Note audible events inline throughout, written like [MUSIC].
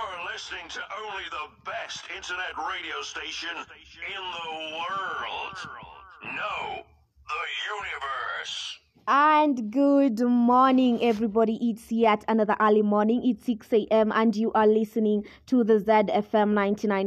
You're listening to only the best internet radio station in the world. No, the universe. And good morning, everybody. It's yet another early morning. It's 6 a.m., and you are listening to the ZFM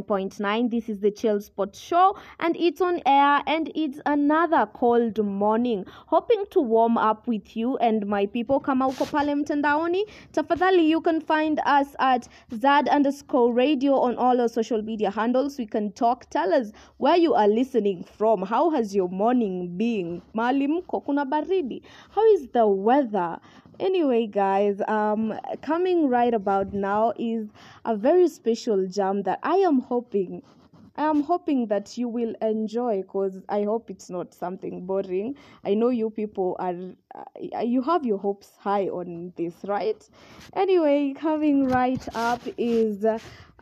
99.9. This is the Chill Spot Show, and it's on air, and it's another cold morning. Hoping to warm up with you and my people. Kama uko pale mtandaoni, tafadhali you can find us at Z underscore radio on all our social media handles. We can talk. Tell us where you are listening from. How has your morning been? Malimko, mko kuna baridi? How is the weather? Anyway, guys, um, coming right about now is a very special jam that I am hoping. I am hoping that you will enjoy because I hope it's not something boring. I know you people are, uh, you have your hopes high on this, right? Anyway, coming right up is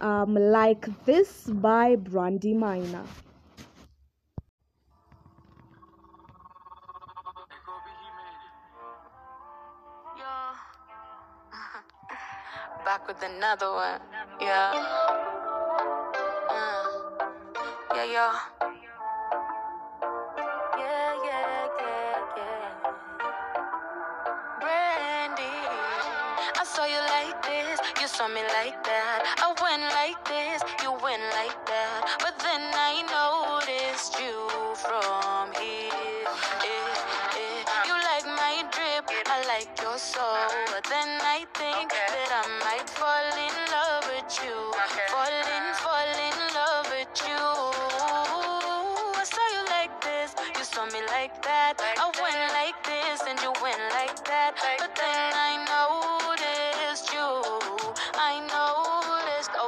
um, Like This by Brandy Maina. Back with another one. Yeah. Uh, yeah, yeah. Yeah, yeah, yeah, yeah. Brandy, I saw you like this, you saw me like that. I went like this,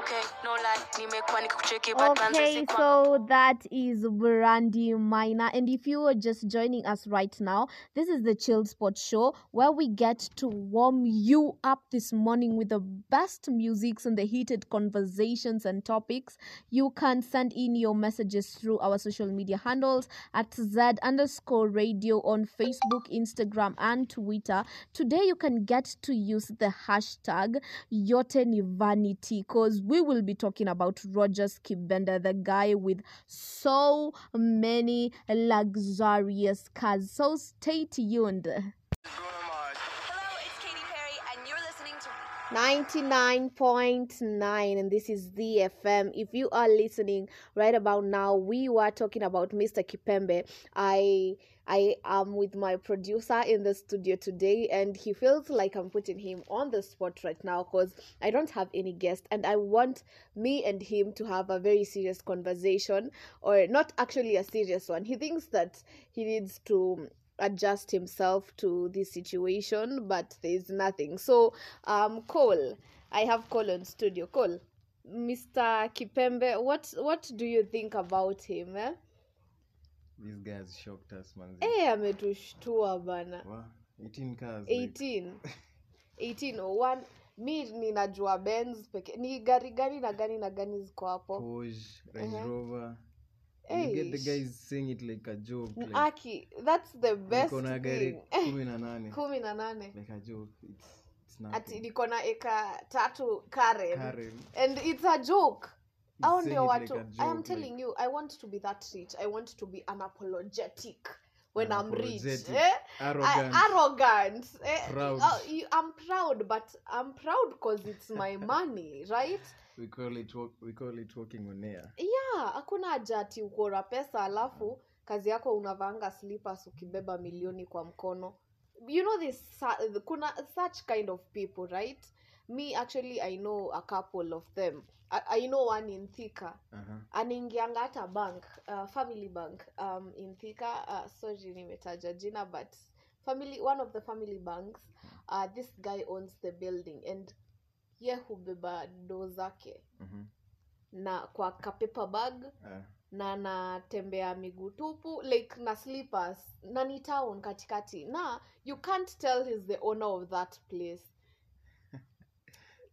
Okay, no lie, nimekuwa nikucheki but manze Okay, so that is Brandy Maina. And if you are just joining us right now, this is the Chill Spot Show where we get to warm you up this morning with the best musics and the heated conversations and topics. You can send in your messages through our social media handles at Z underscore radio on Facebook, Instagram, and Twitter. Today, you can get to use the hashtag Yote ni Vanity because we will be talking about Rogers Kipembe, the guy with so many luxurious cars. So stay tuned. 99.9 and this is the FM. If you are listening right about now, we were talking about Mr. Kipembe. I I am with my producer in the studio today and he feels like I'm putting him on the spot right now because I don't have any guest and I want me and him to have a very serious conversation or not actually a serious one. He thinks that he needs to adjust himself to this situation but there's nothing so um cole i have cole on studio cole mr kipembe what what do you think about him eh? These guys shocked us, man. Eh, ametushtua bana Wow, 18 cars. like, 18 18 [LAUGHS] one mi ninajua benz peke ni gari gani na gani na gani ziko hapo Porsche, Range Uh-huh. You get the guys saying it like a joke. Like, aki that's the best niko na gari kumi na nane. [LAUGHS] kumi na nane Like a joke. It's, it's ati niko na eka tatu karen Karen. and it's a joke He's au ndio watu like i am telling like, you i want to be that rich i want to be unapologetic when i'm rich eh? arrogant. I, arrogant eh? Proud. Oh, you, i'm proud but i'm proud because it's my [LAUGHS] money right we call it we call it walking on air. yeah hakuna haja ati ukora pesa alafu kazi yako unavaanga slippers ukibeba milioni kwa mkono you know this kuna such kind of people right me actually i know a couple of them. I, I know one in thika. Uh-huh. anaingianga hata bank uh, family bank um, in thika. Uh, sorry nimetaja jina but family one of the family banks uh, this guy owns the building and ye hubeba doo zake. Mhm. na kwa kapepa bag Ah, na natembea miguu tupu like na slippers na ni town katikati. Na you can't tell he's the owner of that place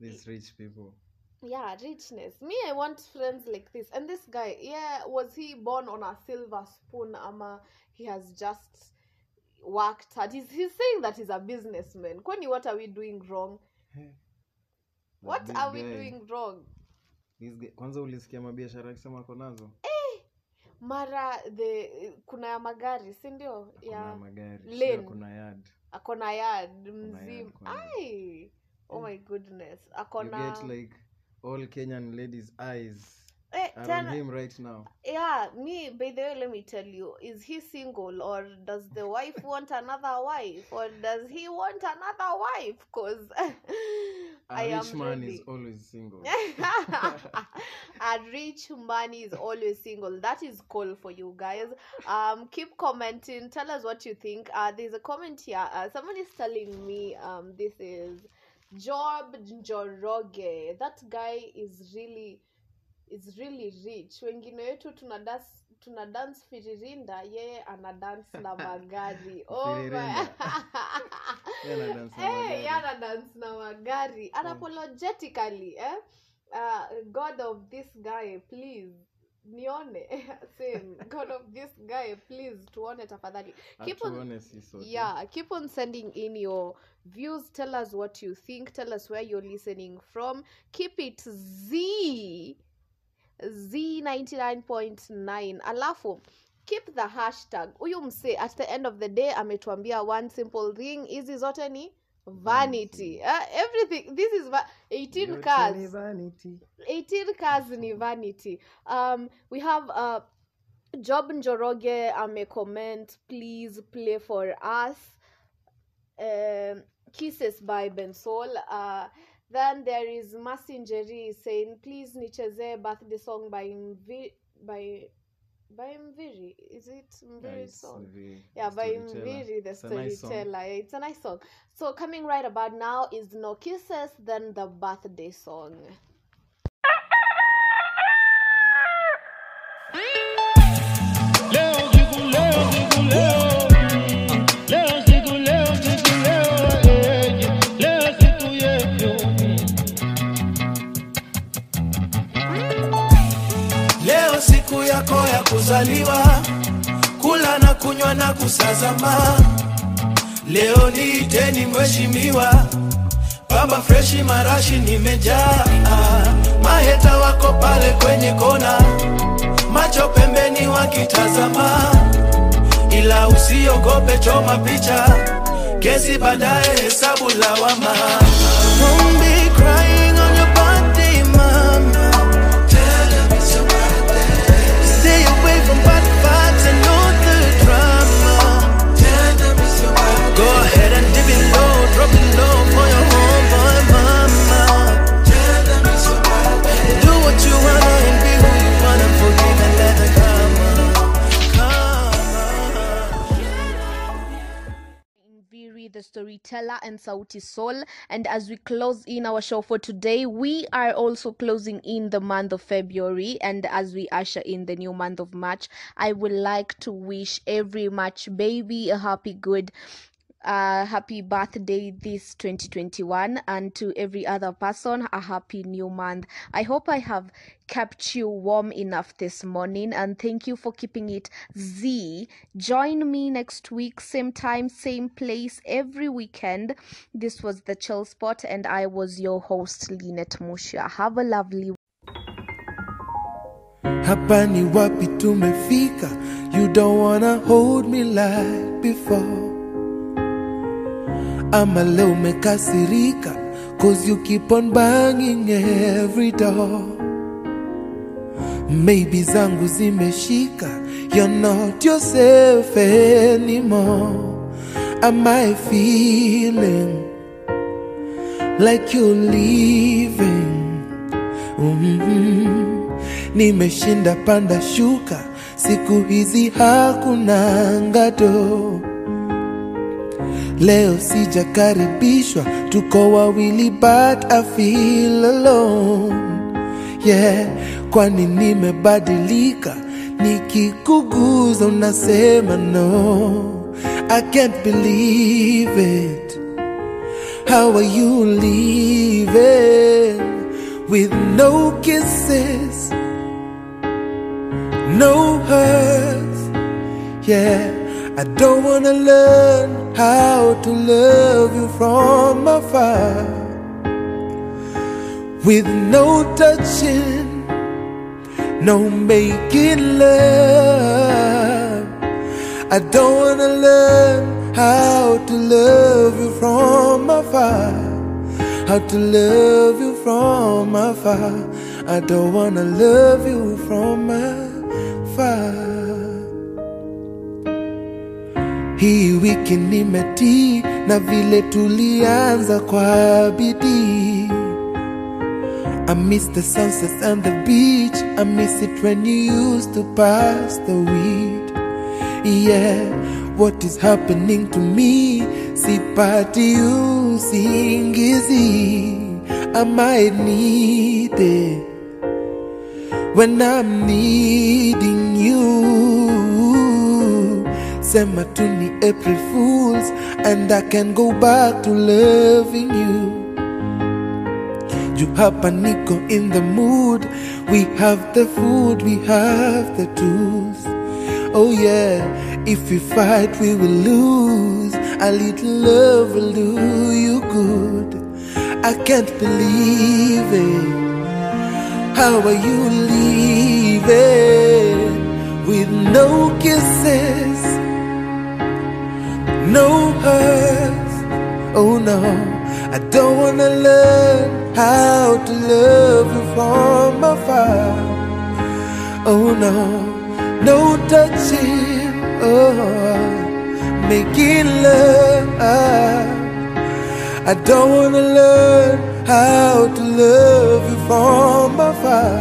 these rich people. yeah richness. Me i want friends like this. And this guy yeah was he born on a silver spoon ama he has just worked hard? He's, he's saying that he's a businessman. Kwani what are we doing wrong? Hey. what are are we doing wrong? Guy- kwanza ulisikia mabiashara akisema ako nazo? Mara the kuna ya magari si ndio? Ya magari lane. kuna yard. Akona yard mzima. ai oh my goodness. You akona get like all kenyan ladies eyes eh, are on him right now. Yeah me by the way let me tell you is he single or does the wife want another wife? Or does he want another wife? Because [LAUGHS] a i am rich man ready is always single. [LAUGHS] A rich man is always single. That is call for you guys. Um keep commenting. Tell us what you think. Uh there's a comment here. Uh, someone is telling me um this is job njoroge that guy is really is really rich wengine wetu tuna dance tuna dance firirinda yeye ana dance na [LAUGHS] magari oh my [LAUGHS] ana dance na magari. anapologetically dance na magari unapologetically eh? uh, god of this guy please nione [LAUGHS] same. God of this guy please tuone tafadhali. Keep on yeah keep on sending in your views. Tell us what you think. Tell us where you're listening from. Keep it z. Z99.9 alafu keep the hashtag. Huyu msee at the end of the day ametuambia one simple thing. Hizi zote ni vanity. Uh, everything. This is va- 18 Yote cars. vanity. 18 cars ni vanity. Um we have uh job njoroge amecomment please play for us. Um kisses by Bensoul uh then there is masinjeri saying please nichezee birthday song by Mvi, by by mviri is it mviri Nice, song? Mviri, yeah by storyteller. mviri the It's a nice storyteller it's a nice song. So coming right about now is no kisses then the birthday song ya kuzaliwa, kula na kunywa na kusazama. Leo niiteni mheshimiwa, baba freshi marashi nimejaa. Maheta wako pale kwenye kona, macho pembeni wakitazama, ila usiogope, choma picha, kesi baadaye, hesabu lawama. Storyteller, and Sauti Sol. And as we close in our show for today, we are also closing in the month of February. And as we usher in the new month of March, I would like to wish every March baby a happy, good, uh, happy birthday this 2021 and to every other person a happy new month. I hope i have kept you warm enough this morning and thank you for keeping it z. Join me next week same time same place every weekend. This was the chill spot and i was your host linet mushia. Have a lovely Hapa ni wapi tumefika? You don't wanna hold me like before Ama leo umekasirika Cause you keep on banging every door. Maybe zangu zimeshika You're not yourself anymore. Am I feeling Like you're leaving? Mm Nimeshinda panda shuka, siku hizi hakuna ngado. Leo sijakaribishwa, tuko wawili but I feel alone. Yeah, kwani nimebadilika, nikikuguza unasema no. I can't believe it. How are you leaving with no kisses, no hugs? Yeah, I don't wanna learn how to love you from afar. with no touching, no making love. I don't wanna learn how to love you from afar, how to love you from afar. I don't wanna love you from afar. Hii wiki nimetii na vile tulianza kwa bidii. I miss the sunsets and the beach. I miss it when you used to pass the weed. Yeah, what is happening to me? Sipati usingizi. I might need it when I'm needing you. Tu ni April Fools and I can go back to loving you. You hapa niko in the mood. We have the food, we have the tools. Oh yeah, if we fight, we will lose. A little love will do you good. I can't believe it. How are you leaving with no kisses, no hugs? Oh no, I don't wanna learn how to love you from afar. Oh no, no touching, oh, making love. I don't wanna learn how to love you from afar.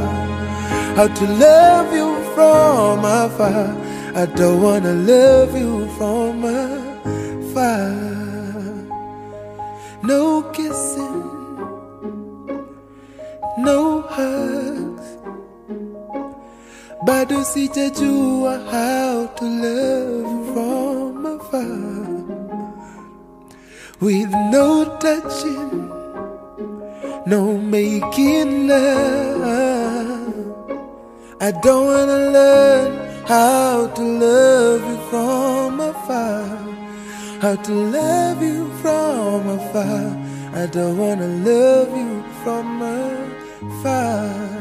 How to love you from afar. I don't wanna love you from afar. No kissing, no hugs. Bado sijajua how to love from afar with no touching, no making love. I don't wanna learn how to love you from afar, how to love you from afar. I don't wanna love you from afar.